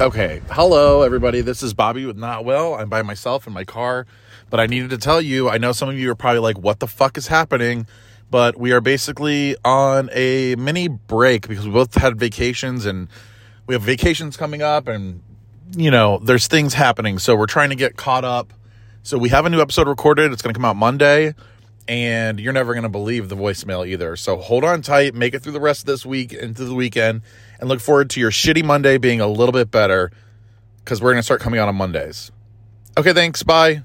Okay, hello everybody. This is Bobby with Not Well. I'm by myself in my car, but I needed to tell you. I know some of you are probably like, "What the fuck is happening?" But we are basically on a mini break because we both had vacations and we have vacations coming up, and you know, there's things happening. So we're trying to get caught up. So we have a new episode recorded. It's going to come out Monday, and you're never going to believe the voicemail either. So hold on tight, make it through the rest of this week into the weekend, and look forward to your shitty Monday being a little bit better because we're going to start coming out on Mondays. Okay, thanks. Bye.